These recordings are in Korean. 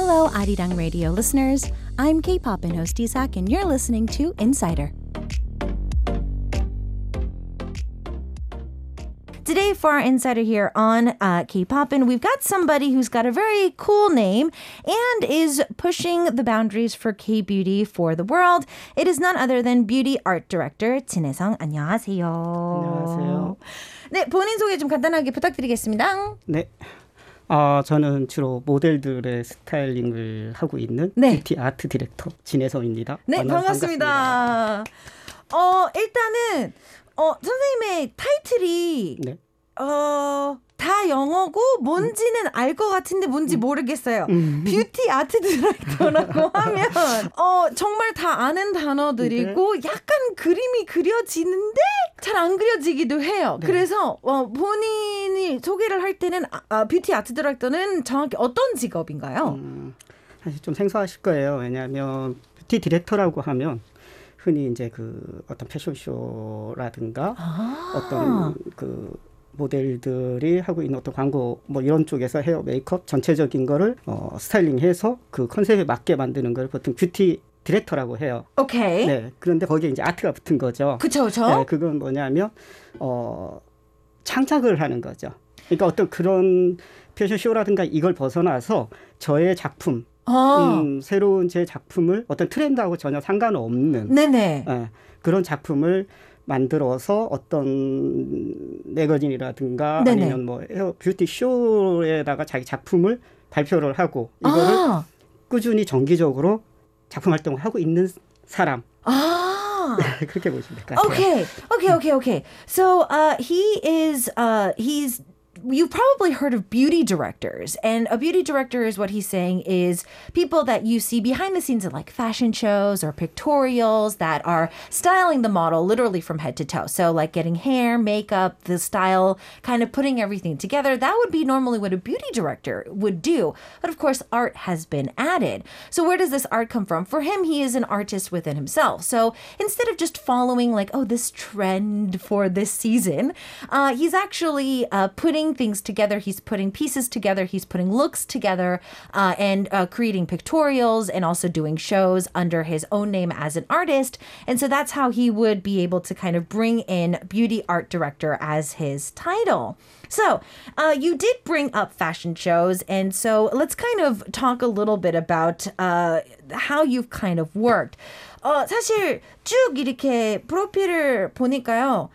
Hello, Arirang Radio listeners. I'm K-pop and host Isak, and you're listening to Insider. Today, for our insider here on uh, K-pop, and we've got somebody who's got a very cool name and is pushing the boundaries for K-beauty for the world. It is none other than beauty art director 진혜성. 안녕하세요. 안녕하세요. 네, 본인 소개 좀 간단하게 부탁드리겠습니다. 네. 어, 저는 주로 모델들의 스타일링을 하고 있는 네. beauty art director 진혜성입니다. 네, 만나서 반갑습니다. 어, 일단은 어, 선생님의 타이틀이 네. 어, 다 영어고 뭔지는 알 것 같은데 뭔지 모르겠어요. 음. beauty art director라고 하면 어, 정말 다 아는 단어들이고 네. 약간 그림이 그려지는데 잘 안 그려지기도 해요. 네. 그래서 어, 본인이 소개를 할 때는 아, 아, beauty art director는 정확히 어떤 직업인가요? 음, 사실 좀 생소하실 거예요. 왜냐하면 beauty director라고 하면 흔히 이제 그 어떤 패션쇼라든가 아. 어떤 그 모델들이 하고 있는 어떤 광고 뭐 이런 쪽에서 헤어 메이크업 전체적인 거를 어, 스타일링해서 그 컨셉에 맞게 만드는 걸 보통 beauty director라고 해요. 오케이. 네. 그런데 거기에 이제 art가 붙은 거죠. 그쵸, 그쵸. 네, 그건 뭐냐면 어 창작을 하는 거죠. 그러니까 어떤 그런 패션쇼라든가 이걸 벗어나서 저의 작품, 어. 음, 새로운 제 작품을 어떤 트렌드하고 전혀 상관없는 네네. 예, 그런 작품을 만들어서 어떤 매거진이라든가 네네. 아니면 뭐 뷰티 쇼에다가 자기 작품을 발표를 하고 이거를 아. 꾸준히 정기적으로 작품 활동을 하고 있는 사람 아. 그렇게 보시면 될것 같아요. Okay, okay, okay, okay. So uh, he is uh, he's you've probably heard of beauty directors and a beauty director is what he's saying is people that you see behind the scenes at like fashion shows or pictorials that are styling the model literally from head to toe. So like getting hair makeup the style kind of putting everything together that would be normally what a beauty director would do. But of course art has been added. So where does this art come from? For him he is an artist within himself. So instead of just following like oh this trend for this season uh, he's actually uh, putting things together he's putting pieces together he's putting looks together uh, and uh, creating pictorials and also doing shows under his own name as an artist and so that's how he would be able to kind of bring in beauty art director as his title so uh, you did bring up fashion shows and so let's kind of talk a little bit about uh, how you've kind of worked 어, 사실 쭉 이렇게 프로필을 보니까요.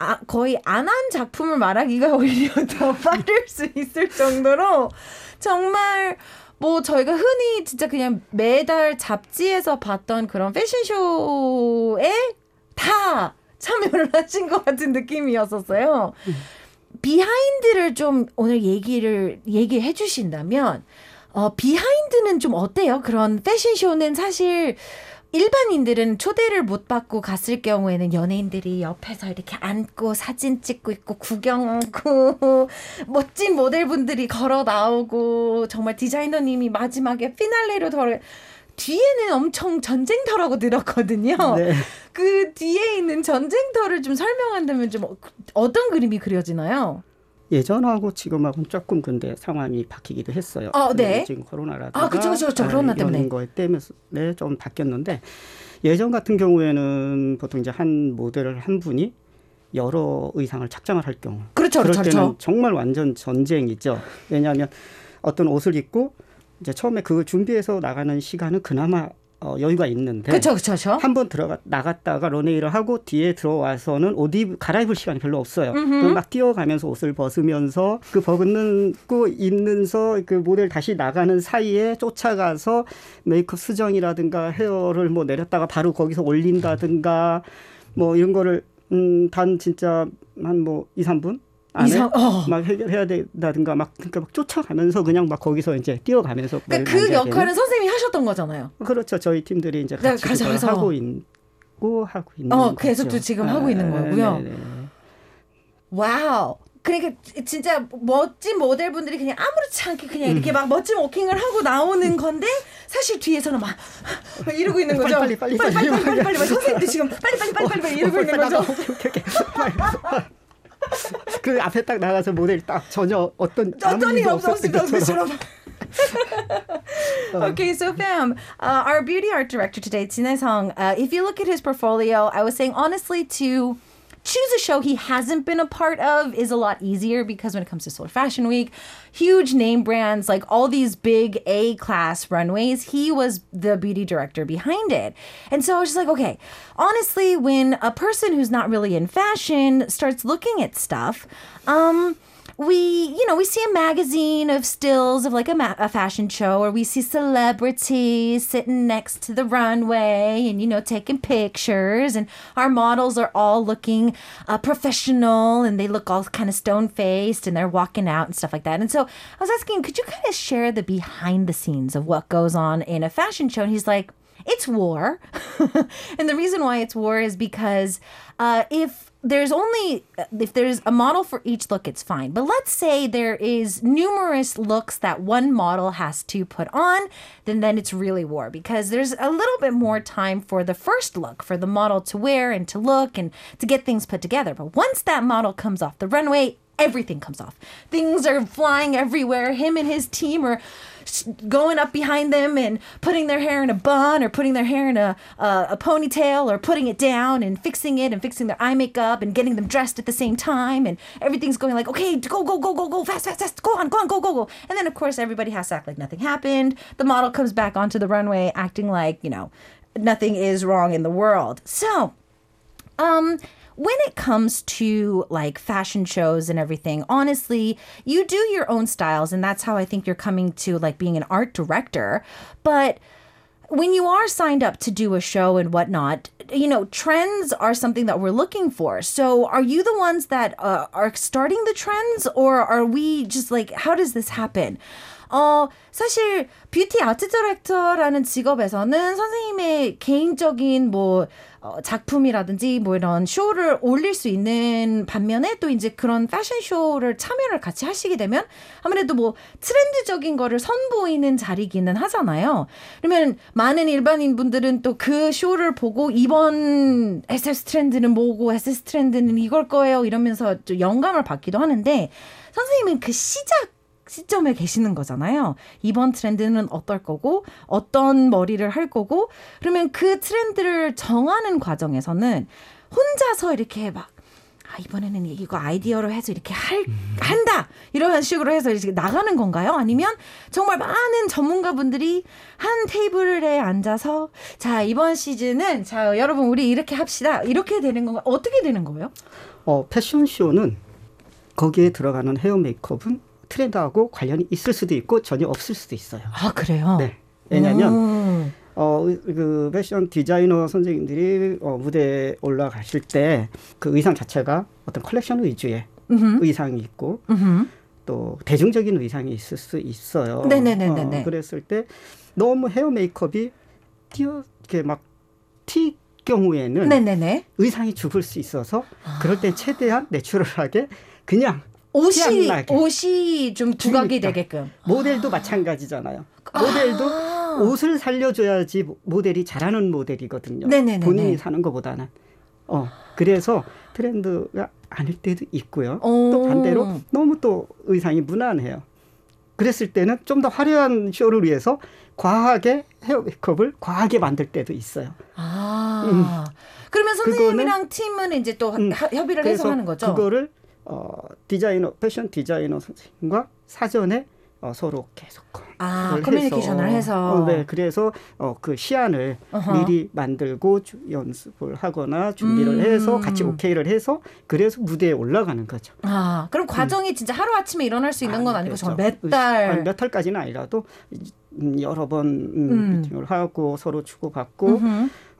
아, 거의 안 한 작품을 말하기가 오히려 더 빠를 수 있을 정도로 정말 뭐 저희가 흔히 진짜 그냥 매달 잡지에서 봤던 그런 패션쇼에 다 참여를 하신 것 같은 느낌이었었어요. behind를 좀 오늘 얘기를 얘기해 주신다면 어 behind는 좀 어때요? 그런 패션쇼는 사실 일반인들은 초대를 못 받고 갔을 경우에는 연예인들이 옆에서 이렇게 앉고 사진 찍고 있고 구경하고 멋진 모델분들이 걸어 나오고 정말 디자이너님이 마지막에 피날레로 덜 뒤에는 엄청 전쟁터라고 들었거든요. 네. 그 뒤에 있는 전쟁터를 좀 설명한다면 좀 어- 어떤 그림이 그려지나요? 예전하고 지금하고는 조금 근데 상황이 바뀌기도 했어요. 어, 네. 지금 코로나라든가 아, 그쵸, 그쵸, 그쵸. 코로나 때문에. 이런 거에 때문에 네, 좀 바뀌었는데 예전 같은 경우에는 보통 이제 한 모델을 한 분이 여러 의상을 착장을 할 경우 그렇죠, 그럴 그렇죠, 때는 그렇죠. 정말 완전 전쟁이죠. 왜냐하면 어떤 옷을 입고 이제 처음에 그걸 준비해서 나가는 시간은 그나마 어, 여유가 있는데 그렇죠, 그렇죠, 그렇죠. 한번 들어가 나갔다가 런웨이를 하고 뒤에 들어와서는 옷 입, 갈아입을 시간이 별로 없어요. 막 뛰어가면서 옷을 벗으면서 그 벗는고 입는서 그 모델 다시 나가는 사이에 쫓아가서 메이크업 수정이라든가 헤어를 뭐 내렸다가 바로 거기서 올린다든가 뭐 이런 거를 음, 단 진짜 한 뭐 2, 3분 안에 이상- 어. 막 해결해야 된다든가 막 그러니까 막 쫓아가면서 그냥 막 거기서 이제 뛰어가면서 그러니까 뭘그 만져야 되는 역할은 선생님이 하셨던 거잖아요. 그렇죠. 저희 팀들이 이제 네, 같이 가서. 하고 있고 하고 있는 어. 계속 또 지금 하고 있는 거고요. 네, 네, 네. wow. 그러니까 진짜 멋진 모델분들이 그냥 아무렇지 않게 그냥 음. 이렇게 막 멋진 워킹을 하고 나오는 건데 사실 뒤에서는 막 이러고 있는 거죠. 빨리, 빨리, 빨리 빨리, 빨리 빨리 빨리. 빨리 빨리 선생님도 지금 빨리 빨리 빨리 빨리 빨리 이러고 있는 거죠. 오케이, 오케이, 오케이. 그 앞에 딱 나가서 모델이 딱 전혀 어떤 아무 어떤 일 일도 없었을 없었던 것처럼 것처럼 okay, so fam, uh, our beauty art director today, Jin Song, uh, if you look at his portfolio, I was saying honestly to choose a show he hasn't been a part of is a lot easier because when it comes to Seoul Fashion Week, huge name brands like all these big A class runways, he was the beauty director behind it. And so I was just like, okay, honestly, when a person who's not really in fashion starts looking at stuff, um, we, you know, we see a magazine of stills of like a, ma- a fashion show, or we see celebrities sitting next to the runway and, you know, taking pictures. And our models are all looking uh, professional and they look all kind of stone faced and they're walking out and stuff like that. And so I was asking, could you kind of share the behind the scenes of what goes on in a fashion show? And he's like, it's war. and the reason why it's war is because uh, if there's only uh, if there's a model for each look it's fine. But let's say there is numerous looks that one model has to put on then then it's really war because there's a little bit more time for the first look for the model to wear and to look and to get things put together. But once that model comes off the runway everything comes off. Things are flying everywhere. Him and his team are going up behind them and putting their hair in a bun or putting their hair in a, a ponytail or putting it down and fixing it and fixing their eye makeup and getting them dressed at the same time and everything's going like okay go go go go go fast fast fast go on go on go go go. And then of course everybody has to act like nothing happened. The model comes back onto the runway acting like you know nothing is wrong in the world. So um when it comes to like fashion shows and everything, honestly, you do your own styles. And that's how I think you're coming to like being an art director. But when you are signed up to do a show and whatnot, you know, trends are something that we're looking for. So are you the ones that uh, are starting the trends or are we just like, how does this happen? 어, 사실 뷰티 아트 디렉터라는 직업에서는 선생님의 개인적인 뭐 어, 작품이라든지 뭐 이런 쇼를 올릴 수 있는 반면에 또 이제 그런 패션 쇼를 참여를 같이 하시게 되면 아무래도 뭐 트렌드적인 거를 선보이는 자리기는 하잖아요. 그러면 많은 일반인 분들은 또 그 쇼를 보고 이번 SS 트렌드는 뭐고 SS 트렌드는 이걸 거예요 이러면서 좀 영감을 받기도 하는데 선생님은 그 시작 시점에 계시는 거잖아요. 이번 트렌드는 어떨 거고, 어떤 머리를 할 거고, 그러면 그 트렌드를 정하는 과정에서는 혼자서 이렇게 막, 아, 이번에는 이거 아이디어로 해서 이렇게 할, 한다! 이런 식으로 해서 이렇게 나가는 건가요? 아니면 정말 많은 전문가분들이 한 테이블에 앉아서, 자, 이번 시즌은, 자, 여러분, 우리 이렇게 합시다. 이렇게 되는 건가? 어떻게 되는 거예요? 어, 패션쇼는 거기에 들어가는 헤어 메이크업은 트렌드하고 관련이 있을 수도 있고 전혀 없을 수도 있어요. 아 그래요? 네. 왜냐하면 어, 그 패션 디자이너 선생님들이 어, 무대에 올라가실 때 그 의상 자체가 어떤 컬렉션 위주의 음흠. 의상이 있고 음흠. 또 대중적인 의상이 있을 수 있어요. 네네네네. 어, 그랬을 때 너무 헤어 메이크업이 튀어 이렇게 막 튈 경우에는 네네네. 의상이 죽을 수 있어서 그럴 때 최대한 natural하게 그냥 옷이 옷이 좀 두각이 그러니까. 되게끔 모델도 아. 마찬가지잖아요. 모델도 아. 옷을 살려줘야지 모델이 잘하는 모델이거든요. 네네네네. 본인이 사는 것보다는. 어 그래서 트렌드가 아닐 때도 있고요. 오. 또 반대로 너무 또 의상이 무난해요. 그랬을 때는 좀 더 화려한 쇼를 위해서 과하게 헤어 메이크업을 과하게 만들 때도 있어요. 아. 음. 그러면 선생님이랑 팀은 이제 또 음. 협의를 해서 하는 거죠? 그거를 어, 디자이너 패션 디자이너 선생님과 사전에 어, 서로 계속 아, 커뮤니케이션을 해서, 어, 네 그래서 어, 그 시안을 어허. 미리 만들고 주, 연습을 하거나 준비를 음. 해서 같이 오케이를 해서 그래서 무대에 올라가는 거죠. 아 그럼 과정이 음. 진짜 하루 아침에 일어날 수 있는 건 아니고 그렇죠. 정말 몇 달, 몇 달까지는 아니라도 여러 번 음, 음. 미팅을 하고 서로 주고받고.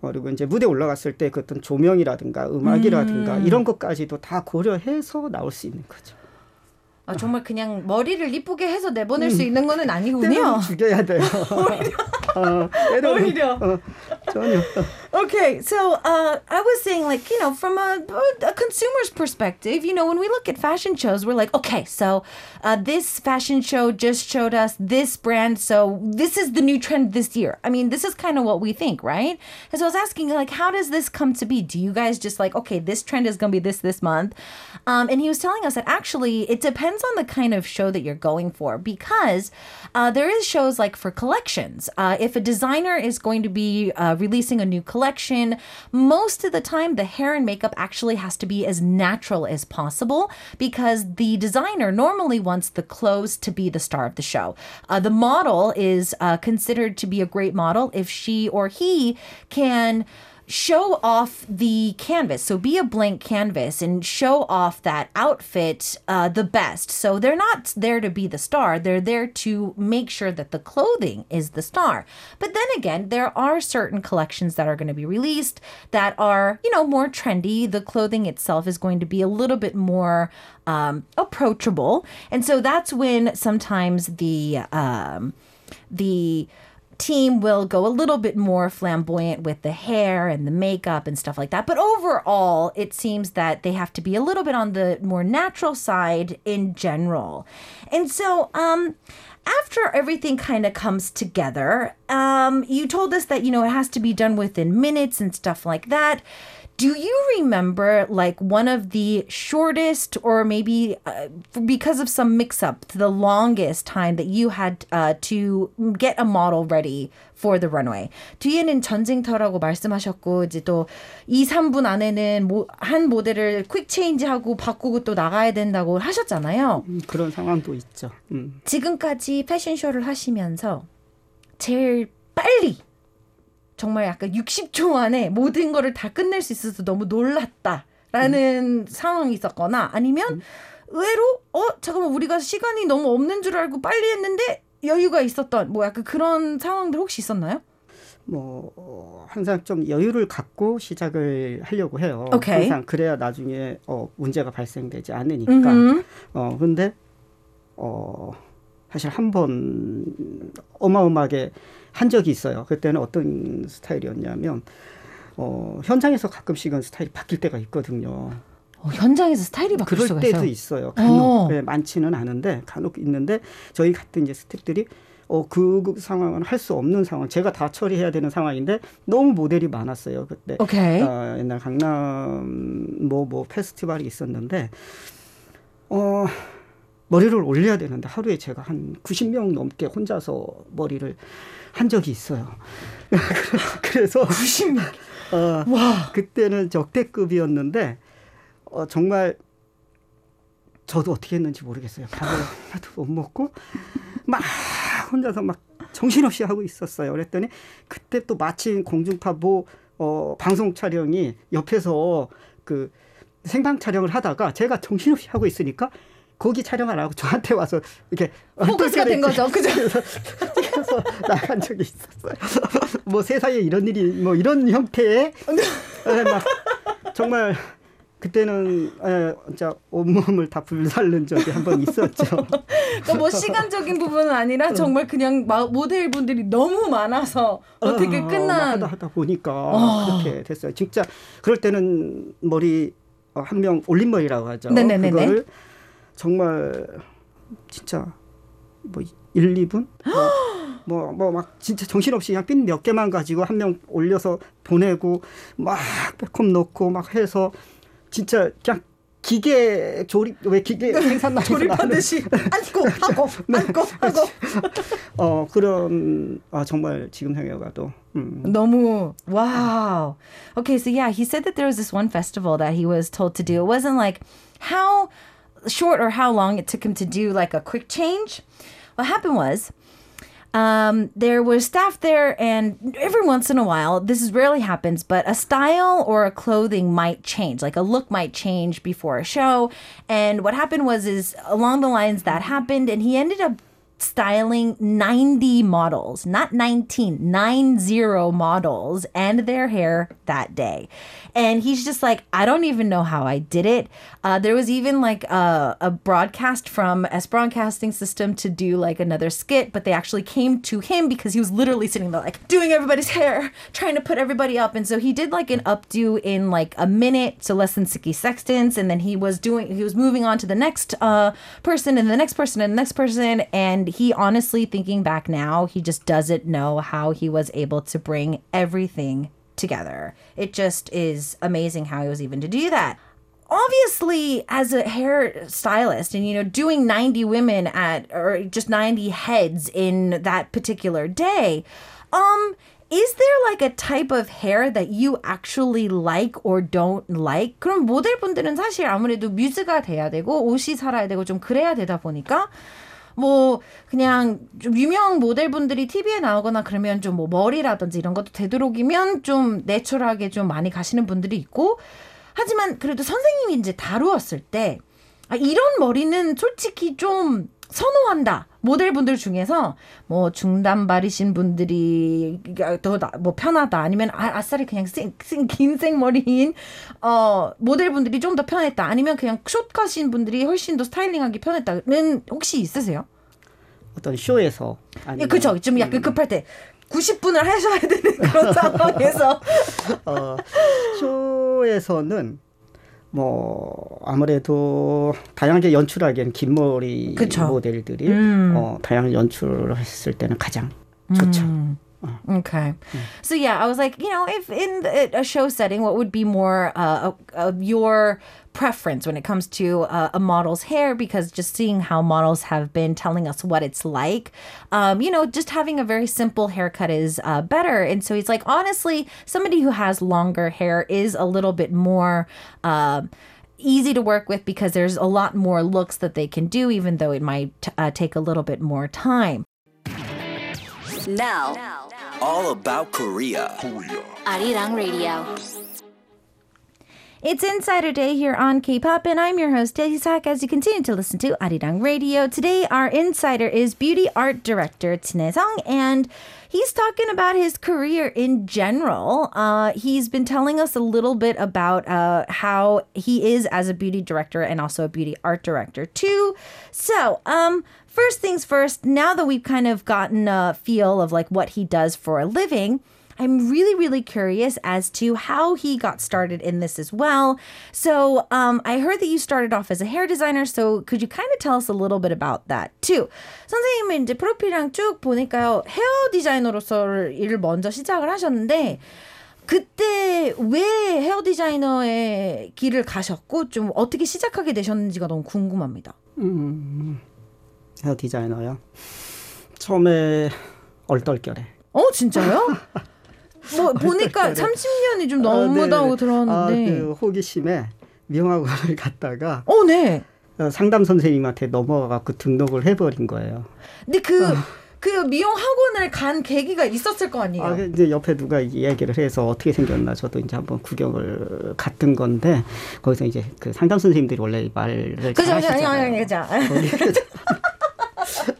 그리고 이제 무대 올라갔을 때 그 어떤 조명이라든가 음악이라든가 음. 이런 것까지도 다 고려해서 나올 수 있는 거죠. 아, 정말 그냥 머리를 이쁘게 해서 내보낼 음. 수 있는 거는 아니군요. 죽여야 돼요. 오히려. 어, 오히려. 어, 전혀. Okay, so uh, I was saying, like, you know, from a, a consumer's perspective, you know, when we look at fashion shows, we're like, okay, so uh, this fashion show just showed us this brand, so this is the new trend this year. I mean, this is kind of what we think, right? And so I was asking, like, how does this come to be? Do you guys just like, okay, this trend is going to be this this month? Um, and he was telling us that actually it depends on the kind of show that you're going for because uh, there is shows like for collections. Uh, if a designer is going to be uh, releasing a new collection, collection, most of the time the hair and makeup actually has to be as natural as possible because the designer normally wants the clothes to be the star of the show. Uh, the model is uh, considered to be a great model if she or he can show off the canvas. So be a blank canvas and show off that outfit uh, the best. So they're not there to be the star, they're there to make sure that the clothing is the star. But then again, there are certain collections that are going to be released that are, you know, more trendy. The clothing itself is going to be a little bit more um, approachable. And so that's when sometimes the, um, the, team will go a little bit more flamboyant with the hair and the makeup and stuff like that. But overall, it seems that they have to be a little bit on the more natural side in general. And so, um, after everything kind of comes together, um, you told us that, you know, it has to be done within minutes and stuff like that. Do you remember like one of the shortest, or maybe uh, because of some mix up, the longest time that you had uh, to get a model ready for the runway? 뒤에는 전쟁터라고 말씀하셨고 이제 또 2, 3분 안에는 모, 한 모델을 퀵 체인지하고 바꾸고 또 나가야 된다고 하셨잖아요. 음, 그런 상황도 있죠. 음. 지금까지 패션쇼를 하시면서 제일 빨리 정말 약간 60초 안에 모든 거를 다 끝낼 수 있어서 너무 놀랐다라는 음. 상황이 있었거나 아니면 음. 의외로 어 잠깐만 우리가 시간이 너무 없는 줄 알고 빨리 했는데 여유가 있었던 뭐 약간 그런 상황들 혹시 있었나요? 뭐 항상 좀 여유를 갖고 시작을 하려고 해요. Okay. 항상 그래야 나중에 어 문제가 발생되지 않으니까. Mm-hmm. 어 근데 어 사실 한 번 어마어마하게 한 적이 있어요. 그때는 어떤 스타일이었냐면 어, 현장에서 가끔씩은 스타일이 바뀔 때가 있거든요. 어, 현장에서 스타일이 바뀔 그럴 때도 있어요. 간혹 네, 많지는 않은데 간혹 있는데 저희 같은 이제 스탭들이 어, 그, 그 상황은 할 수 없는 상황. 제가 다 처리해야 되는 상황인데 너무 모델이 많았어요. 그때. 오케이. 어, 옛날 강남 뭐뭐 뭐 페스티벌이 있었는데 어 머리를 올려야 되는데 하루에 제가 한 90명 넘게 혼자서 머리를 한 적이 있어요. 그래서 90명. 어, 와. 그때는 적대급이었는데 어, 정말 저도 어떻게 했는지 모르겠어요. 밥을 하나도 못 먹고 막 혼자서 막 정신없이 하고 있었어요. 그랬더니 그때 또 마침 공중파 뭐 어, 방송 촬영이 옆에서 그 생방 촬영을 하다가 제가 정신없이 하고 있으니까 거기 촬영하라고 저한테 와서 이렇게 포커스가 된 거죠. 그죠? 그래서 나간 적이 있었어요. 뭐 세상에 이런 일이 뭐 이런 형태의 네, 막 정말 그때는 에, 진짜 온몸을 다 불살른 적이 한 번 있었죠. 그러니까 뭐 시간적인 부분은 아니라 정말 그냥 모델 분들이 너무 많아서 어떻게 어, 끝난 하다 하다 보니까 어. 그렇게 됐어요. 진짜 그럴 때는 머리 한 명 올림머리라고 하죠. 네네네네. 그거를 정말 진짜 뭐 1, 2분? 뭐, 뭐, 막 진짜 정신없이 그냥 핀 몇 개만 가지고 한 명 올려서 보내고 막 백홈 넣고 막 해서 진짜 그냥 기계 조립 왜 기계 생산나 조립하듯이 앉고 하고 네. 앉고 하고 어 그런 아 정말 지금 생각해봐도 음. 너무 wow okay so yeah he said that there was this one festival that he was told to do it wasn't like how short or how long it took him to do like a quick change. What happened was um, there was staff there, and every once in a while, this is rarely happens, but a style or a clothing might change, like a look might change before a show. And what happened was, is along the lines that happened, and he ended up styling 90 models, not 19, 90 models and their hair that day. And he's just like, I don't even know how I did it. Uh, there was even like a, a broadcast from S Broadcasting System to do like another skit, but they actually came to him because he was literally sitting there like doing everybody's hair, trying to put everybody up. And so he did like an updo in like a minute, so less than 60 seconds. And then he was doing, he was moving on to the next uh, person and the next person and the next person. And he honestly, thinking back now, he just doesn't know how he was able to bring everything together. It just is amazing how he was even to do that. Obviously, as a hairstylist and you know, doing 90 women at or just 90 heads in that particular day, um, is there like a type of hair that you actually like or don't like? 그럼 모델분들은 사실 아무래도 뮤즈가 돼야 되고 옷이 살아야 되고 좀 그래야 되다 보니까 뭐 그냥 좀 유명 모델분들이 TV에 나오거나 그러면 좀 뭐 머리라든지 이런 것도 되도록이면 좀 내추럴하게 좀 많이 가시는 분들이 있고 하지만 그래도 선생님이 이제 다루었을 때 아, 이런 머리는 솔직히 좀 선호한다. 모델분들 중에서 뭐 중단발이신 분들이 더뭐 편하다 아니면 아, 아싸리 그냥 긴 생머리인 어 모델분들이 좀 더 편했다 아니면 그냥 숏컷인 분들이 훨씬 더 스타일링하기 편했다는 혹시 있으세요? 어떤 쇼에서 아니면, 예, 그렇죠. 좀 약간 급할 때 90분을 하셔야 되는 그런 상황에서 어, 쇼에서는 뭐 아무래도 다양하게 연출하기엔 긴 머리 그쵸. 모델들이 음. 어, 다양한 연출을 했을 때는 가장 좋죠. 음. Okay. So yeah, I was like, you know, if in a show setting, what would be more uh, of your preference when it comes to uh, a model's hair? Because just seeing how models have been telling us what it's like, um, you know, just having a very simple haircut is uh, better. And so he's like, honestly, somebody who has longer hair is a little bit more. Uh, easy to work with because there's a lot more looks that they can do, even though it might uh, take a little bit more time. Now, all about Korea. Korea. Arirang Radio. It's Insider Day here on K-pop, and I'm your host Dae-sak. As you continue to listen to Arirang Radio, today our insider is beauty art director Tine Song, and he's talking about his career in general. Uh, he's been telling us a little bit about uh, how he is as a beauty director and also a beauty art director too. So, um, first things first, now that we've kind of gotten a feel of like what he does for a living, I'm really, really curious as to how he got started in this as well. So, um, I heard that you started off as a hair designer. So, could you kind of tell us a little bit about that too? 선생님은 이제 프로필이랑 쭉 보니까요, 헤어 디자이너로서 일을 먼저 시작을 하셨는데, 그때 왜 헤어 디자이너의 길을 가셨고 좀 어떻게 시작하게 되셨는지가 너무 궁금합니다. 음, 헤어 디자이너요. 처음에 얼떨결에. 어 진짜요? 뭐 보니까 30년이 좀 넘었다고 아, 네. 들었는데. 아, 그 호기심에 미용학원을 갔다가. 어, 네. 어, 상담 선생님한테 넘어가고 등록을 해버린 거예요. 근데 그. 어. 그 미용 학원을 간 계기가 있었을 거 아니에요? 아, 이제 옆에 누가 이야기를 해서 어떻게 생겼나 저도 이제 한번 구경을 갔던 건데 거기서 이제 그 상담 선생님들이 원래 말을 그죠, 잘하시잖아요. 그죠, 그죠.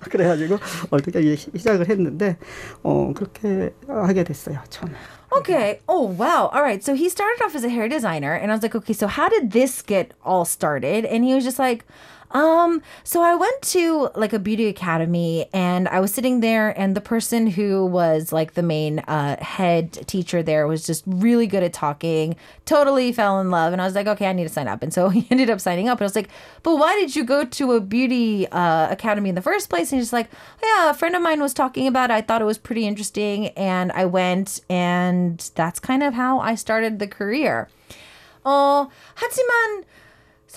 그래가지고 어떻게 시작을 했는데 어 그렇게 하게 됐어요 처음에. Okay. Oh, wow. All right. So he started off as a hair designer, and I was like, okay, so how did this get all started? And he was just like, um, so I went to like a beauty academy and I was sitting there and the person who was like the main uh, head teacher there was just really good at talking, totally fell in love. And I was like, okay, I need to sign up. And so he ended up signing up. And I was like, but why did you go to a beauty uh, academy in the first place? And he's like, yeah, a friend of mine was talking about it. I thought it was pretty interesting. And I went and that's kind of how I started the career. 어, 하지만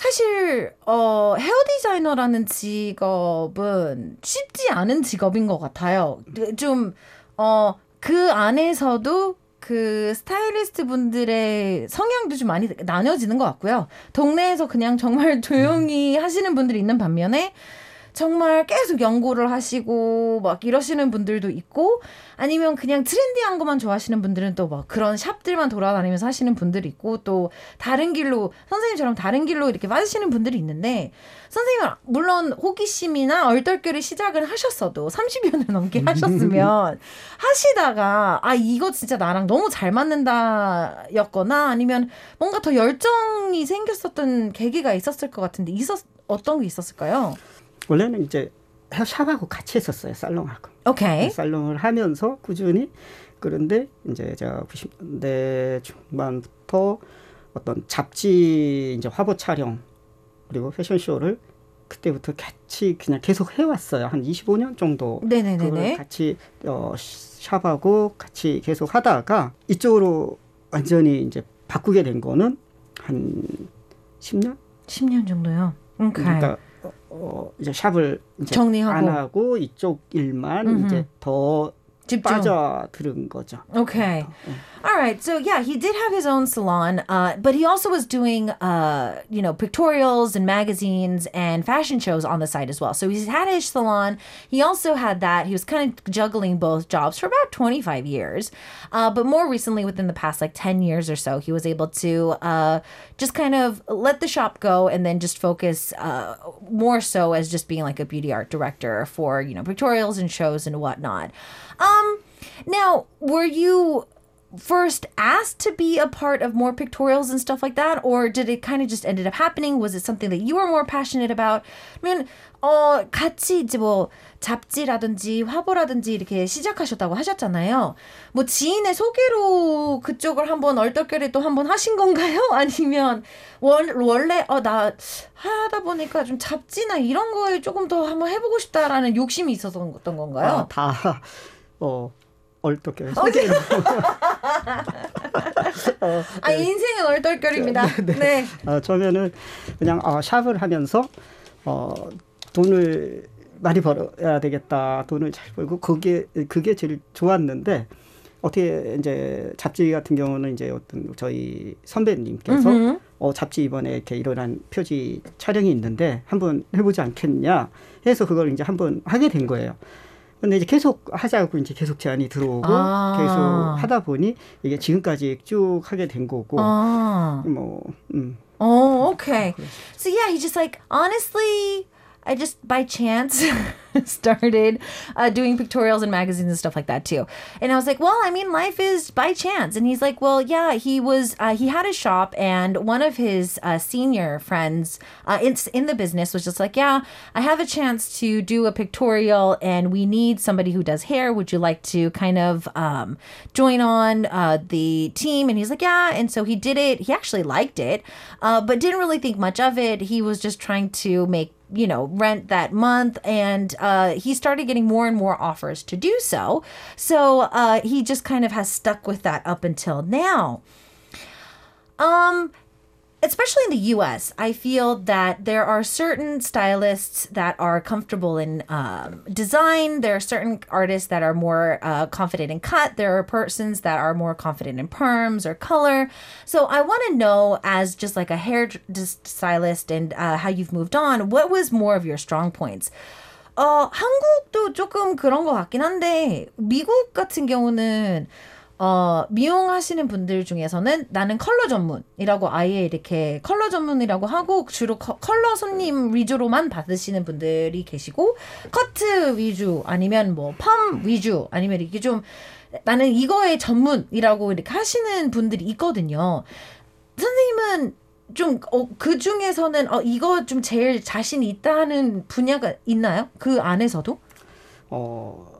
사실 어 헤어 디자이너라는 직업은 쉽지 않은 직업인 것 같아요. 좀 어 그 안에서도 그 스타일리스트 분들의 성향도 좀 많이 나뉘어지는 것 같고요. 동네에서 그냥 정말 조용히 하시는 분들이 있는 반면에 정말 계속 연구를 하시고 막 이러시는 분들도 있고 아니면 그냥 트렌디한 것만 좋아하시는 분들은 또 막 그런 샵들만 돌아다니면서 하시는 분들이 있고 또 다른 길로 선생님처럼 다른 길로 이렇게 빠지시는 분들이 있는데 선생님은 물론 호기심이나 얼떨결에 시작을 하셨어도 30여 년 넘게 하셨으면 하시다가 아 이거 진짜 나랑 너무 잘 맞는다였거나 아니면 뭔가 더 열정이 생겼었던 계기가 있었을 것 같은데 있었 어떤 게 있었을까요? 원래는 이제 샵하고 같이 했었어요 살롱하고. 오케이. 살롱을 하면서 꾸준히 그런데 이제 제가 90년대 중반부터 어떤 잡지 이제 화보 촬영 그리고 패션쇼를 그때부터 같이 그냥 계속 해왔어요. 한 25년 정도. 네네네. 같이 어, 샵하고 같이 계속 하다가 이쪽으로 완전히 이제 바꾸게 된 거는 한 10년? 10년 정도요. 오케이. 그러니까 어, 이제 샵을 이제 정리하고. 안 하고 이쪽 일만 음흠. 이제 더 집중. 빠져들은 거죠. Okay. All right. So yeah, he did have his own salon, uh, but he also was doing, uh, you know, pictorials and magazines and fashion shows on the side as well. So he's had his salon. He also had that. He was kind of juggling both jobs for about 25 years. Uh, but more recently, within the past like 10 years or so, he was able to uh, just kind of let the shop go and then just focus uh, more so as just being like a beauty art director for, you know, pictorials and shows and whatnot. Um, now, were you first asked to be a part of more pictorials and stuff like that or did it kind of just ended up happening was it something that you were more passionate about 그러면 어 같이 이제 뭐 잡지라든지 화보라든지 이렇게 시작하셨다고 하셨잖아요 뭐 지인의 소개로 그쪽을 한번 얼떨결에 또 한번 하신 건가요 아니면 원, 원래 어 나 하다 보니까 좀 잡지나 이런 거에 조금 더 한번 해보고 싶다라는 욕심이 있었던 건가요 아, 다 어, 얼떨결에 소개로 아 인생은 얼떨결입니다 네. 어, 처음에는 그냥 어, 샵을 하면서 어, 돈을 많이 벌어야 되겠다. 돈을 잘 벌고 그게 그게 제일 좋았는데 어떻게 이제 잡지 같은 경우는 이제 어떤 저희 선배님께서 음흠. 어, 잡지 이번에 이렇게 일어난 표지 촬영이 있는데 한번 해보지 않겠냐 해서 그걸 이제 한번 하게 된 거예요. 근데 이제 계속 하자고 이제 계속 제안이 들어오고 아. 계속 하다 보니 이게 지금까지 쭉 하게 된 거고 아. 뭐 음. Oh, okay. So yeah, he just like honestly, I just by chance started uh, doing pictorials and magazines and stuff like that too. And I was like, well, I mean, life is by chance. And he's like, well, yeah, he was uh, he had a shop, and one of his uh, senior friends uh, in in the business was just like, yeah, I have a chance to do a pictorial, and we need somebody who does hair. Would you like to kind of um, join on uh, the team? And he's like, yeah. And so he did it. He actually liked it, uh, but didn't really think much of it. He was just trying to make you know rent that month and uh, he started getting more and more offers to do so. So uh, he just kind of has stuck with that up until now. Um especially in the US, I feel that there are certain stylists that are comfortable in um, design. There are certain artists that are more uh, confident in cut. There are persons that are more confident in perms or color. So I want to know, as just like a hair d- stylist and uh, how you've moved on, what was more of your strong points? 어, 한국도 조금 그런 것 같긴 한데, 미국 같은 경우는, 어, 미용하시는 분들 중에서는 나는 컬러 전문이라고 아예 이렇게 컬러 전문이라고 하고 주로 커, 컬러 손님 위주로만 받으시는 분들이 계시고 커트 위주 아니면 뭐 펌 위주 아니면 이렇게 좀 나는 이거의 전문이라고 이렇게 하시는 분들이 있거든요. 선생님은 좀그 중에서는 어, 이거 좀 제일 자신 있다는 분야가 있나요? 그 안에서도? 어,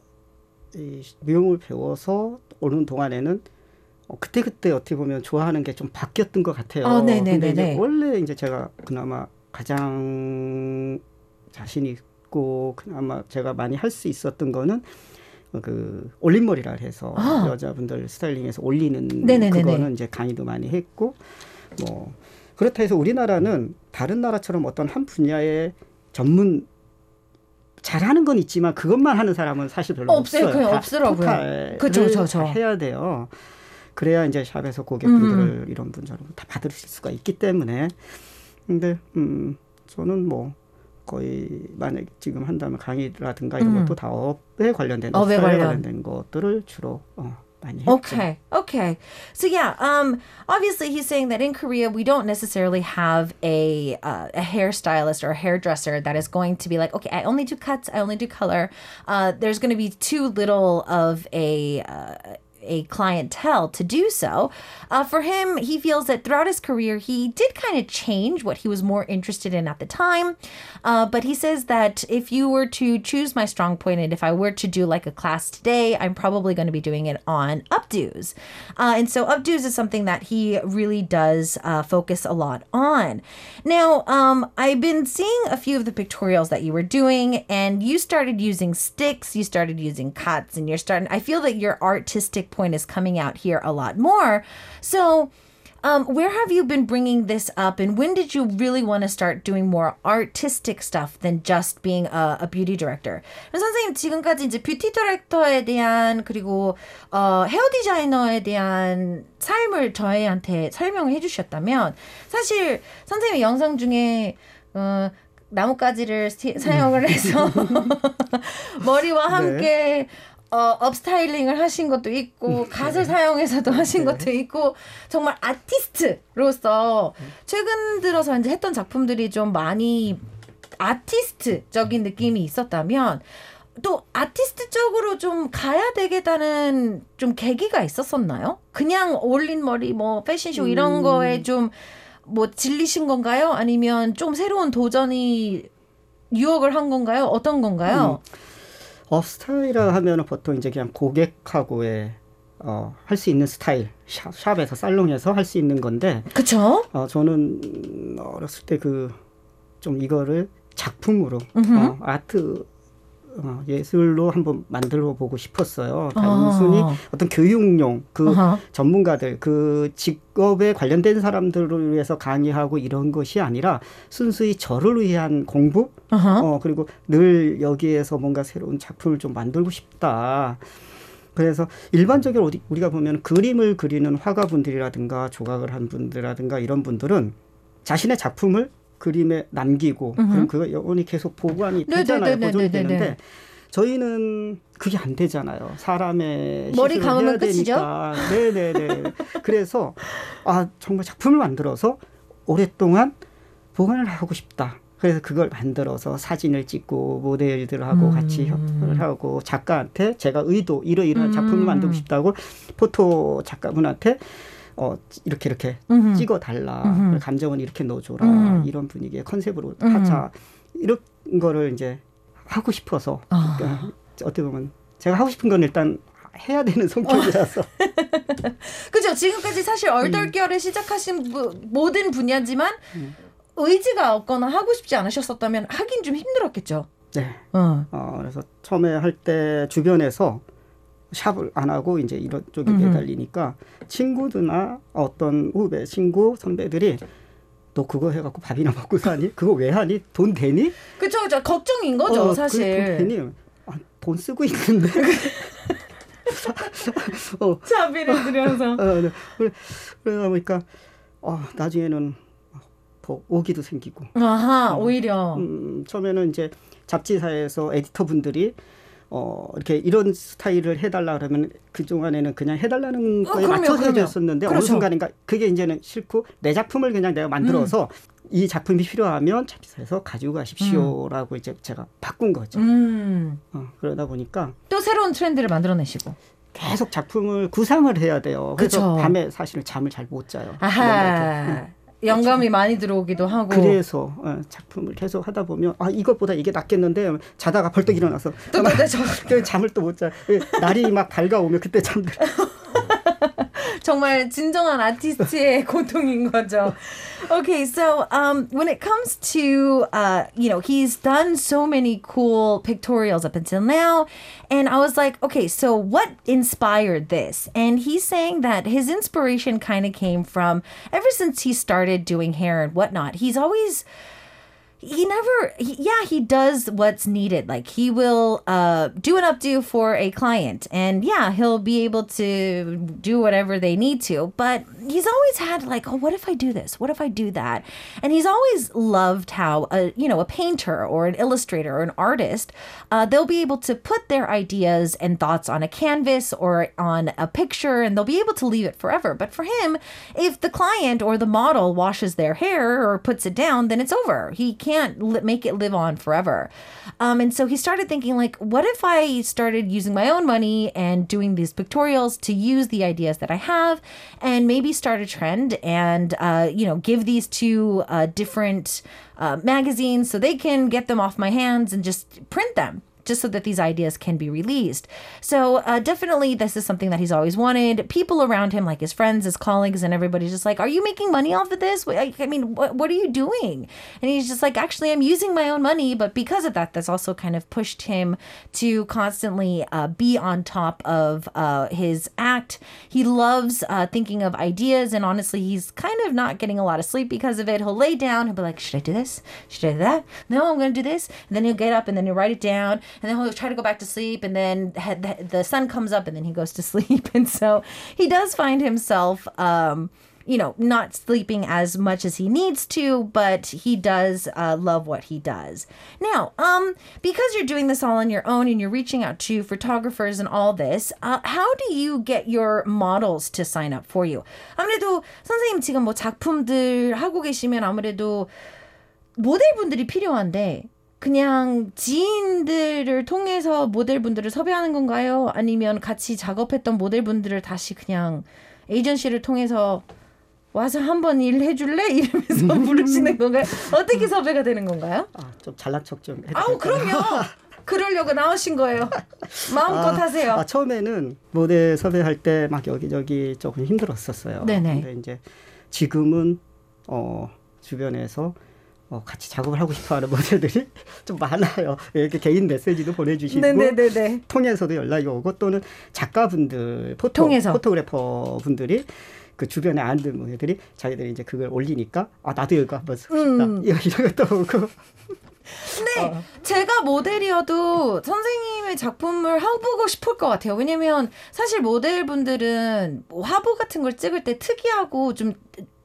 이 미용을 배워서 오는 동안에는 어, 그때 그때 어떻게 보면 좋아하는 게 좀 바뀌었던 것 같아요. 어, 네네네네. 근데 이제 원래 이제 제가 그나마 가장 자신 있고 그나마 제가 많이 할 수 있었던 거는 그 올림머리라 해서 아. 여자분들 스타일링에서 올리는 네네네네. 그거는 이제 강의도 많이 했고 뭐 그렇다 해서 우리나라는 다른 나라처럼 어떤 한 분야의 전문 잘하는 건 있지만 그것만 하는 사람은 사실 별로 없어요. 없어요. 그냥 그쵸, 그쵸. 다 해야 돼요. 그래야 이제 샵에서 고객분들을 이런 분처럼 다 받으실 수가 있기 때문에. 근데 음 저는 뭐 거의 만약 지금 한다면 강의라든가 이런 음. 것도 다 업에 관련된 업에 관련. 관련된 것들을 주로 어. Okay. Okay. So yeah, um obviously he's saying that in Korea we don't necessarily have a uh, a hairstylist or a hairdresser that is going to be like, okay, I only do cuts, I only do color. Uh there's going to be too little of a uh, a clientele to do so. Uh, for him, he feels that throughout his career, he did kind of change what he was more interested in at the time. Uh, but he says that if you were to choose my strong point, and if I were to do like a class today, I'm probably going to be doing it on updos. Uh, and so updos is something that he really does uh, focus a lot on. Now, um, I've been seeing a few of the pictorials that you were doing, and you started using sticks, you started using cuts, and you're starting. I feel that your artistic point is coming out here a lot more. So, um, where have you been bringing this up, and when did you really want to start doing more artistic stuff than just being a, a beauty director? 선생님 지금까지 이제 뷰티 디렉터에 대한 그리고 어, 헤어 디자이너에 대한 삶을 저희한테 설명을 해주셨다면 사실 선생님의 영상 중에 어, 나뭇가지를 스- 사용을 해서 머리와 함께 어, 업스타일링을 하신 것도 있고 갓을 사용해서도 하신 것도 있고 정말 아티스트로서 최근 들어서 이제 했던 작품들이 좀 많이 아티스트적인 느낌이 있었다면 또 아티스트적으로 좀 가야 되겠다는 좀 계기가 있었었나요? 그냥 올린 머리 뭐 패션쇼 이런 거에 좀 뭐 질리신 건가요? 아니면 좀 새로운 도전이 유혹을 한 건가요? 어떤 건가요? 업 스타일이라 하면은 보통 이제 그냥 고객하고의 어, 할 수 있는 스타일 샵, 샵에서 살롱에서 할 수 있는 건데 그쵸? 어, 저는 음, 어렸을 때 그 좀 이거를 작품으로 어, 아트 어, 예술로 한번 만들어 보고 싶었어요. 단순히 어떤 교육용 그 어허. 전문가들 그 직업에 관련된 사람들을 위해서 강의하고 이런 것이 아니라 순수히 저를 위한 공부 어허. 어 그리고 늘 여기에서 뭔가 새로운 작품을 좀 만들고 싶다. 그래서 일반적으로 우리- 우리가 보면 그림을 그리는 화가분들이라든가 조각을 한 분들이라든가 이런 분들은 자신의 작품을 그림에 남기고 그럼 그거 영원히 계속 보관이 네, 되잖아요. 네, 네, 보존이 네, 네, 네. 되는데 저희는 그게 안 되잖아요. 사람의 머리 감으면 끝이죠? 네네네. 그래서 아 정말 작품을 만들어서 오랫동안 보관을 하고 싶다. 그래서 그걸 만들어서 사진을 찍고 모델들하고 같이 협업을 하고 작가한테 제가 의도 이러이러한 작품을 만들고 싶다고 포토 작가분한테 어 이렇게 이렇게 음흠. 찍어 달라 음흠. 감정은 이렇게 넣어줘라 음. 이런 분위기의 컨셉으로 음. 하자 이런 거를 이제 하고 싶어서 아. 그러니까 어떻게 보면 제가 하고 싶은 건 일단 해야 되는 성격이라서 그죠? 지금까지 사실 얼떨결에 시작하신 부- 모든 분야지만 의지가 없거나 하고 싶지 않으셨었다면 하긴 좀 힘들었겠죠. 네. 어. 어, 그래서 처음에 할 때 주변에서 샵을 안 하고 이제 이런 쪽에 음흠. 매달리니까 친구들나 어떤 후배, 친구, 선배들이 너 그거 해갖고 밥이나 먹고 사니? 그거 왜 하니? 돈 되니? 그쵸, 그쵸. 걱정인 거죠, 어, 사실. 돈 되니? 아, 돈 쓰고 있는데. 어, 자비를 들여서. 어, 네. 그래, 그러다 보니까 어, 나중에는 더 오기도 생기고. 아하, 오히려. 음, 처음에는 이제 잡지사에서 에디터 분들이 어 이렇게 이런 스타일을 해달라 그러면 그 동안에는 그냥 해달라는 어, 거에 그럼요, 맞춰서 그럼요. 해줬었는데 어느 그렇죠. 순간인가 그게 이제는 싫고 내 작품을 그냥 내가 만들어서 이 작품이 필요하면 잡지사에서 가지고 가십시오라고 이제 제가 바꾼 거죠. 음. 어, 그러다 보니까 또 새로운 트렌드를 만들어내시고. 계속 작품을 구상을 해야 돼요. 그래서 그쵸. 밤에 사실은 잠을 잘 못 자요. 아하. 영감이 많이 들어오기도 하고. 그래서 어, 작품을 계속 하다 보면 아 이것보다 이게 낫겠는데 자다가 벌떡 일어나서 또, 또, 또, 저, 그 잠을 또 못 자. 날이 막 밝아오면 그때 잠들. 정말 진정한 아티스트의 고통인 거죠. Okay, so um, when it comes to uh, you know, he's done so many cool pictorials up until now, and I was like, okay, so what inspired this? And he's saying that his inspiration kind of came from ever since he started doing hair and whatnot. He's always he never he, yeah he does what's needed. Like he will uh do an updo for a client and yeah he'll be able to do whatever they need to. But he's always had like oh what if i do this? What if i do that? And he's always loved how a you know a painter or an illustrator or an artist uh, they'll be able to put their ideas and thoughts on a canvas or on a picture and they'll be able to leave it forever. But for him if the client or the model washes their hair or puts it down then it's over. He can't can't li- make it live on forever. Um, and so he started thinking, like, what if I started using my own money and doing these pictorials to use the ideas that I have and maybe start a trend and, uh, you know, give these to uh, different uh, magazines so they can get them off my hands and just print them just so that these ideas can be released. So uh, definitely, this is something that he's always wanted. People around him, like his friends, his colleagues, and everybody's just like, "Are you making money off of this? I, I mean, what what are you doing?" And he's just like, "Actually, I'm using my own money." But because of that, that's also kind of pushed him to constantly uh, be on top of uh, his act. He loves uh, thinking of ideas, and honestly, he's kind of not getting a lot of sleep because of it. He'll lay down, he'll be like, "Should I do this? Should I do that? No, I'm going to do this." And then he'll get up and then he'll write it down and then he'll try to go back to sleep and then the sun comes up and then he goes to sleep and so he does find himself um, you know not sleeping as much as he needs to but he does uh, love what he does now um because you're doing this all on your own and you're reaching out to photographers and all this uh, how do you get your models to sign up for you 아무래도 선생님 지금 뭐 작품들 하고 계시면 아무래도 모델분들이 필요한데 그냥 지인들을 통해서 모델분들을 섭외하는 건가요? 아니면 같이 작업했던 모델분들을 다시 그냥 에이전시를 통해서 와서 한번 일 해 줄래? 이러면서 부르시는 건가요? 어떻게 섭외가 되는 건가요? 아, 좀 잘난 척 좀 해도 아우, 그럼요. 그러려고 나오신 거예요. 마음껏 아, 하세요. 아, 처음에는 모델 섭외할 때 막 여기저기 조금 힘들었었어요. 네네. 근데 이제 지금은 어, 주변에서 어, 같이 작업을 하고 싶어하는 모델들이 좀 많아요. 이렇게 개인 메시지도 보내주시고 네네네네. 통해서도 연락이 오고 또는 작가분들 포토 통해서. 포토그래퍼 분들이 그 주변에 아는 모델들이 자기들이 이제 그걸 올리니까 아 나도 이거 한번 쓰고 싶다 음. 이런 것도 오고 네, 어. 제가 모델이어도 선생님의 작품을 해보고 싶을 것 같아요. 왜냐면 사실 모델분들은 뭐 화보 같은 걸 찍을 때 특이하고 좀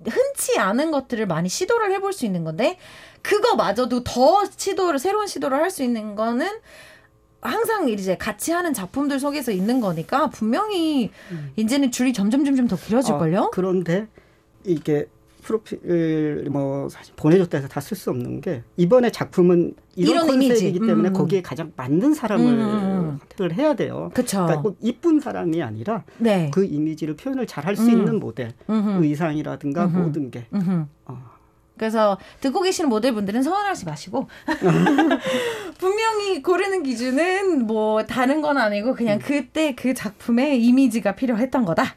흔치 않은 것들을 많이 시도를 해볼 수 있는 건데 그거마저도 더 시도를 새로운 시도를 할 수 있는 거는 항상 이제 같이 하는 작품들 속에서 있는 거니까 분명히 음. 이제는 줄이 점점 점점 더 길어질걸요. 어, 그런데 이게 프로필 뭐 사실 보내줬다 해서 다 쓸 수 없는 게 이번에 작품은 이런, 이런 컨셉이기 때문에 음. 거기에 가장 맞는 사람을 음. 선택을 해야 돼요. 그쵸. 그러니까 꼭 이쁜 사람이 아니라 네. 그 이미지를 표현을 잘 할수 있는 모델, 음흠. 의상이라든가 음흠. 모든 게. 어. 그래서 듣고 계시는 모델분들은 서운하지 마시고 분명히 고르는 기준은 뭐 다른 건 아니고 그냥 그때 그 작품의 이미지가 필요했던 거다.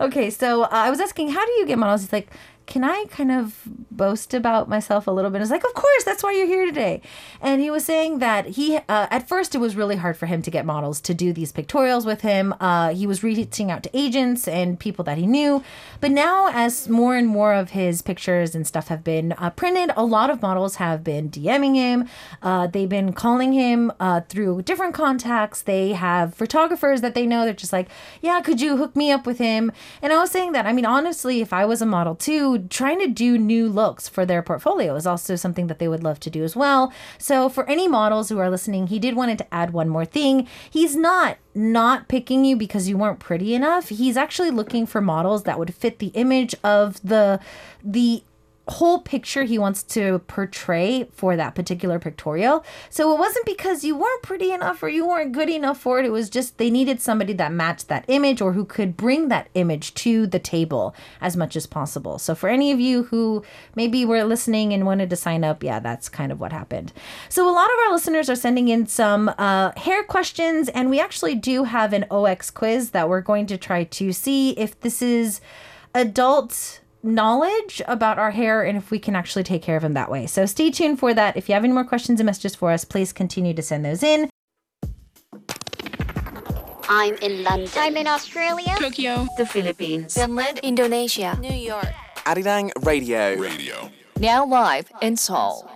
Okay, so uh, I was asking, how do you get models? It's like can I kind of boast about myself a little bit? It's like, of course, that's why you're here today. And he was saying that he, uh, at first, it was really hard for him to get models to do these pictorials with him. Uh, he was reaching out to agents and people that he knew. But now, as more and more of his pictures and stuff have been uh, printed, a lot of models have been DMing him. Uh, they've been calling him uh, through different contacts. They have photographers that they know. They're just like, yeah, could you hook me up with him? And I was saying that, I mean, honestly, if I was a model too, trying to do new looks for their portfolio is also something that they would love to do as well. So for any models who are listening, he did wanted to add one more thing. He's not not picking you because you weren't pretty enough. He's actually looking for models that would fit the image of the the whole picture he wants to portray for that particular pictorial. So it wasn't because you weren't pretty enough or you weren't good enough for it. It was just they needed somebody that matched that image or who could bring that image to the table as much as possible. So for any of you who maybe were listening and wanted to sign up, yeah, that's kind of what happened. So a lot of our listeners are sending in some uh, hair questions, and we actually do have an OX quiz that we're going to try to see if this is adult knowledge about our hair and if we can actually take care of them that way. So stay tuned for that. If you have any more questions and messages for us, please continue to send those in. I'm in London. I'm in Australia. Tokyo. The Philippines. Finland. Indonesia. New York. Arirang Radio. Radio. Now live in Seoul.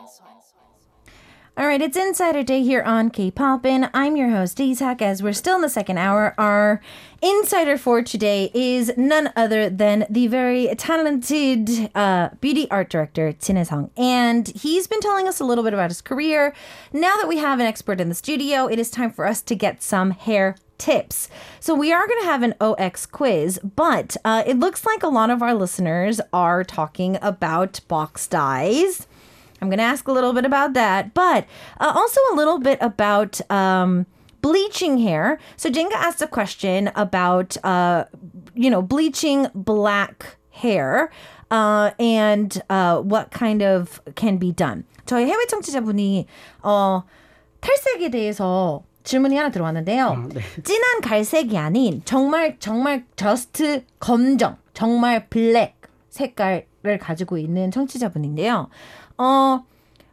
Right, it's Insider Day here on K-Poppin'. I'm your host, Isak, as we're still in the second hour. Our insider for today is none other than the very talented uh, beauty art director, Jin Sung. And he's been telling us a little bit about his career. Now that we have an expert in the studio, it is time for us to get some hair tips. So we are going to have an OX quiz, but uh, it looks like a lot of our listeners are talking about box dyes. I'm going to ask a little bit about that, but uh, also a little bit about um, bleaching hair. So Jenga asked a question about, uh, you know, bleaching black hair. Uh, and uh, what kind of can be done. 저희 해외 청취자분이 어, 탈색에 대해서 질문이 하나 들어왔는데요. 아, 네. 진한 갈색이 아닌 정말 정말 just 검정, 정말 black 색깔을 가지고 있는 청취자분인데요. 어,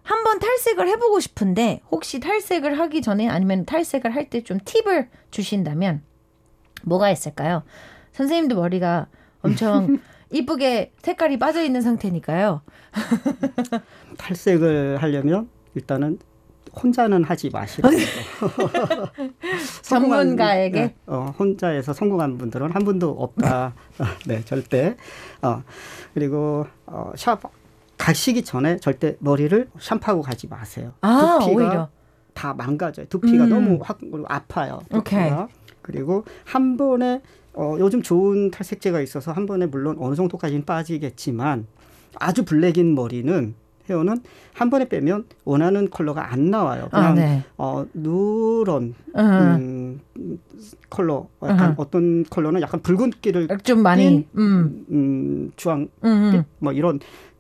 한번 탈색을 해보고 싶은데 혹시 탈색을 하기 전에 아니면 탈색을 할 때 좀 팁을 주신다면 뭐가 있을까요? 선생님도 머리가 엄청 이쁘게 색깔이 빠져 있는 상태니까요. 탈색을 하려면 일단은 혼자는 하지 마시라고. 전문가에게? 네, 어, 혼자에서 성공한 분들은 한 분도 없다. 네, 절대. 어, 그리고 어, 샵 가시기 전에 절대 머리를 샴푸하고 가지 마세요. 아, 두피가 오히려. 다 망가져요. 두피가 음. 너무 확 아파요. 오케이. 그리고 한 번에 어, 요즘 좋은 탈색제가 있어서 한 번에 물론 어느 정도까지는 빠지겠지만 아주 블랙인 머리는 헤어는 한 번에 빼면 원하는 컬러가 안 나와요. 아, 그냥 네. 어, 누런 음, 음, 컬러, 약간 음. 어떤 컬러는 약간 붉은기를 좀 많이 음, 음, 주황 음, 뭐 이런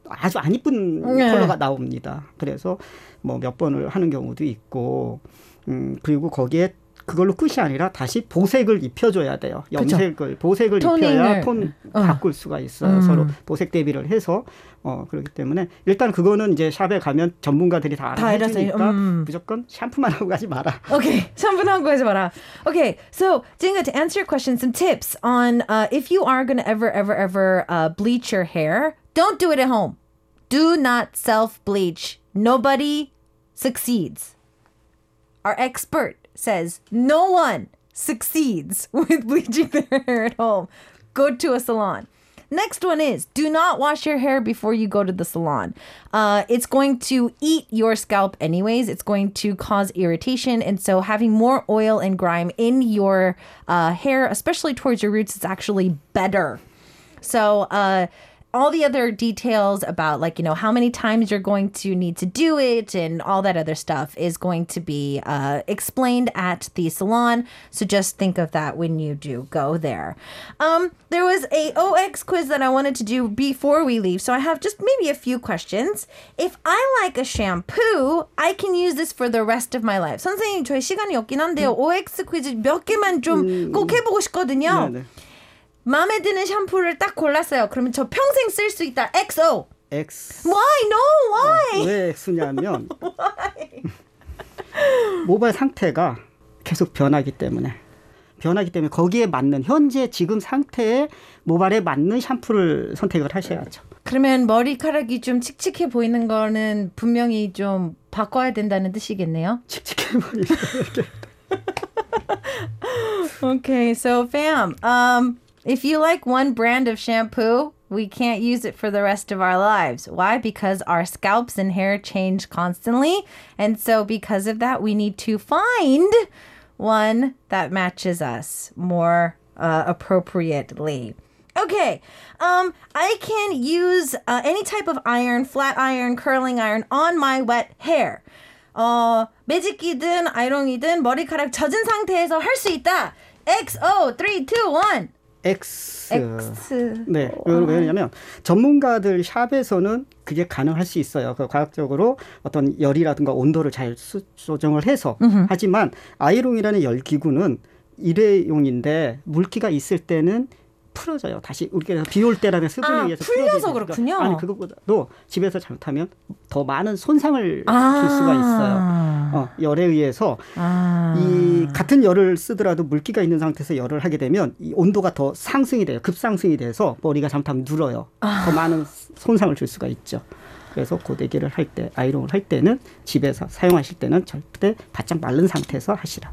아주 안 이쁜 네. 컬러가 나옵니다. 그래서 뭐 몇 번을 하는 경우도 있고, 음, 그리고 거기에 그걸로 끝이 아니라 다시 보색을 입혀줘야 돼요. 염색을 보색을 토닝을. 입혀야 톤 어. 바꿀 수가 있어요. 음. 서로 보색 대비를 해서 어 그렇기 때문에 일단 그거는 이제 샵에 가면 전문가들이 다 알아주니까 음. 무조건 샴푸만 하고 가지 마라. Okay, 샴푸하고 하지 마라. Okay, so Jinga, to answer your question, some tips on uh, if you are going to ever, ever, ever uh, bleach your hair, don't do it at home. Do not self bleach. Nobody succeeds. Our expert says no one succeeds with bleaching their hair at home. Go to a salon. Next one is do not wash your hair before you go to the salon. Uh, it's going to eat your scalp anyways. It's going to cause irritation. And so having more oil and grime in your uh, hair, especially towards your roots, is actually better. So, uh, all the other details about like you know how many times you're going to need to do it and all that other stuff is going to be uh, explained at the salon so just think of that when you do go there um, there was a ox quiz that i wanted to do before we leave so i have just maybe a few questions if i like a shampoo i can use this for the rest of my life 선생님 저희 시간이 없긴 한데요 ox 퀴즈 몇 개만 좀 꼭 해보고 싶거든요 네, 네. 마음에 드는 샴푸를 딱 골랐어요. 그러면 저 평생 쓸 수 있다. XO. X Why? No. Why? 왜 X냐면 모발 상태가 계속 변하기 때문에 변하기 때문에 거기에 맞는 현재 지금 상태의 모발에 맞는 샴푸를 선택을 하셔야죠. 그러면 머리카락이 좀 칙칙해 보이는 거는 분명히 좀 바꿔야 된다는 뜻이겠네요. 칙칙해 보이는 Okay, so fam, um, if you like one brand of shampoo, we can't use it for the rest of our lives. Why? Because our scalps and hair change constantly. And so, because of that, we need to find one that matches us more uh, appropriately. Okay, um, I can use uh, any type of iron, flat iron, curling iron on my wet hair. 어, 매직기든 아이롱이든 머리카락 젖은 상태에서 할 수 있다. XO 3 2 1. X. X. 네, 왜- 왜냐면 전문가들 샵에서는 그게 가능할 수 있어요. 그 과학적으로 어떤 열이라든가 온도를 잘 수, 조정을 해서 하지만 아이롱이라는 열 기구는 일회용인데 물기가 있을 때는 풀어져요. 다시 우리가 비올 때라는 수분에 아, 의해서 풀려서. 그렇군요. 아니 그것보다도 집에서 잘못하면 더 많은 손상을 줄 아. 수가 있어요. 어, 열에 의해서 아. 이 같은 열을 쓰더라도 물기가 있는 상태에서 열을 하게 되면 이 온도가 더 상승이 돼요. 급상승이 돼서 머리가 잘못하면 눌어요. 더 많은 손상을 줄 수가 있죠. 그래서 고데기를 할 때, 아이롱을 할 때는 집에서 사용하실 때는 절대 바짝 마른 상태에서 하시라.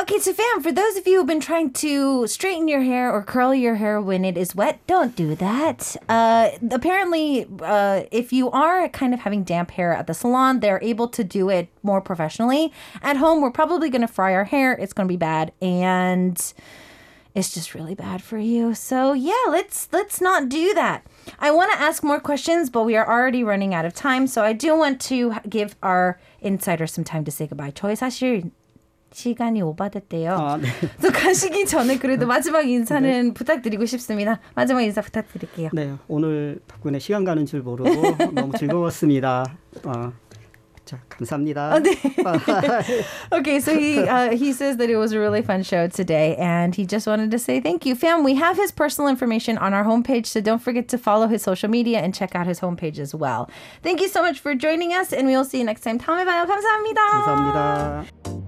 Okay, so fam, for those of you who've been trying to straighten your hair or curl your hair when it is wet, don't do that. Uh, apparently, uh, if you are kind of having damp hair at the salon, they're able to do it more professionally. At home, we're probably going to fry our hair. It's going to be bad, and it's just really bad for you. So yeah, let's let's not do that. I want to ask more questions, but we are already running out of time. So I do want to give our insider some time to say goodbye. Choi 사실 시간이 오바됐대요. 아, 네. 또 가시기 전에 그래도 마지막 인사는 부탁드리고 싶습니다. 마지막 인사 부탁드릴게요. 네, 오늘 덕분에 시간 가는 줄 모르고 너무 즐거웠습니다. 어, 자, 감사합니다. 아, 네. okay, so he uh, he says that it was a really fun show today, and he just wanted to say thank you, fam. We have his personal information on our homepage, so don't forget to follow his social media and check out his homepage as well. Thank you so much for joining us, and we will see you next time. 다음에 봐요. 감사합니다. 감사합니다.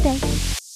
Stay.